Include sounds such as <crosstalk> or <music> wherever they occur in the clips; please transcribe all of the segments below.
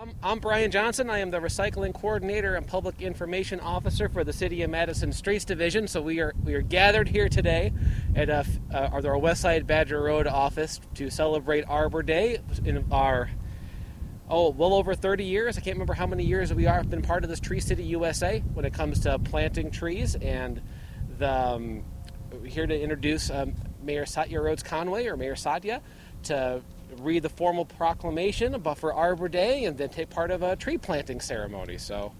I'm, I'm Brian Johnson. I am the recycling coordinator and public information officer for the City of Madison Streets Division. So we are we are gathered here today at uh, uh, our West Side Badger Road office to celebrate Arbor Day in our oh well over 30 years. I can't remember how many years we are been part of this Tree City USA when it comes to planting trees and the um, here to introduce um, Mayor Satya Rhodes Conway or Mayor Satya to read the formal proclamation about for Arbor Day and then take part of a tree planting ceremony. So,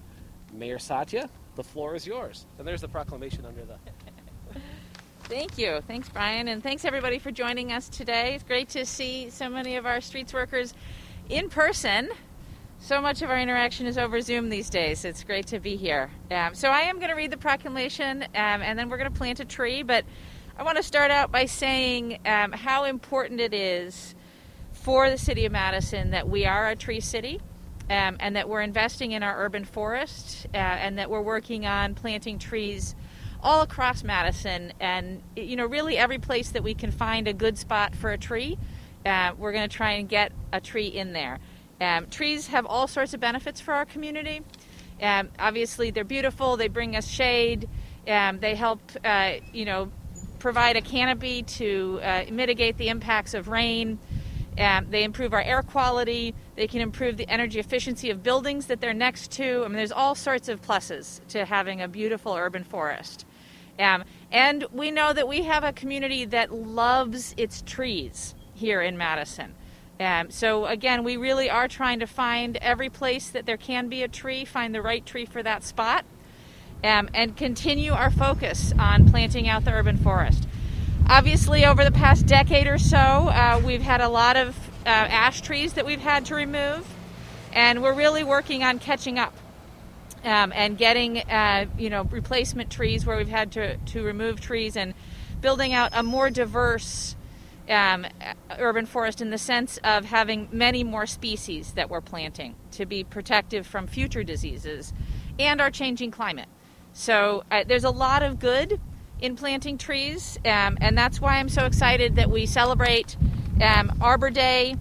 Mayor Satya, the floor is yours. And there's the proclamation under the. <laughs> Thank you. Thanks, Brian. And thanks, everybody, for joining us today. It's great to see so many of our streets workers in person. So much of our interaction is over Zoom these days. It's great to be here. Um, so, I am going to read the proclamation um, and then we're going to plant a tree. But I want to start out by saying um, how important it is for the city of Madison that we are a tree city. Um, and that we're investing in our urban forest, uh, and that we're working on planting trees all across Madison, and you know, really every place that we can find a good spot for a tree, uh, we're going to try and get a tree in there. Um, trees have all sorts of benefits for our community. Um, obviously, they're beautiful. They bring us shade. Um, they help, uh, you know, provide a canopy to uh, mitigate the impacts of rain. Um, they improve our air quality. They can improve the energy efficiency of buildings that they're next to. I mean, there's all sorts of pluses to having a beautiful urban forest. Um, and we know that we have a community that loves its trees here in Madison. Um, so, again, we really are trying to find every place that there can be a tree, find the right tree for that spot, um, and continue our focus on planting out the urban forest. Obviously, over the past decade or so, uh, we've had a lot of uh, ash trees that we've had to remove, and we're really working on catching up um, and getting, uh, you know, replacement trees where we've had to, to remove trees and building out a more diverse um, urban forest in the sense of having many more species that we're planting to be protective from future diseases and our changing climate. So uh, there's a lot of good in planting trees, um, and that's why I'm so excited that we celebrate um, Arbor Day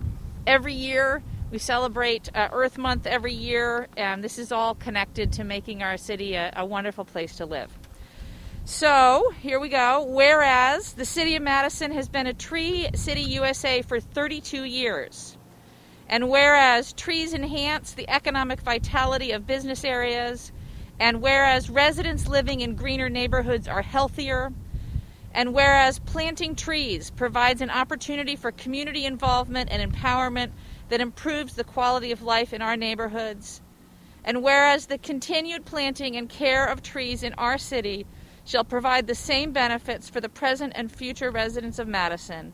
every year. We celebrate uh, Earth Month every year, and this is all connected to making our city a, a wonderful place to live. So, here we go. Whereas the City of Madison has been a Tree City USA for 32 years, and whereas trees enhance the economic vitality of business areas, and whereas residents living in greener neighborhoods are healthier, and whereas planting trees provides an opportunity for community involvement and empowerment that improves the quality of life in our neighborhoods, and whereas the continued planting and care of trees in our city shall provide the same benefits for the present and future residents of Madison.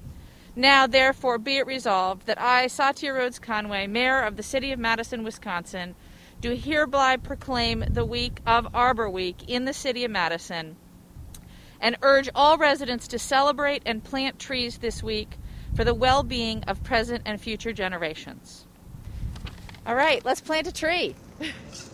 Now, therefore, be it resolved that I, Satya Rhodes Conway, Mayor of the City of Madison, Wisconsin, do hereby proclaim the week of Arbor Week in the city of Madison and urge all residents to celebrate and plant trees this week for the well being of present and future generations. All right, let's plant a tree. <laughs>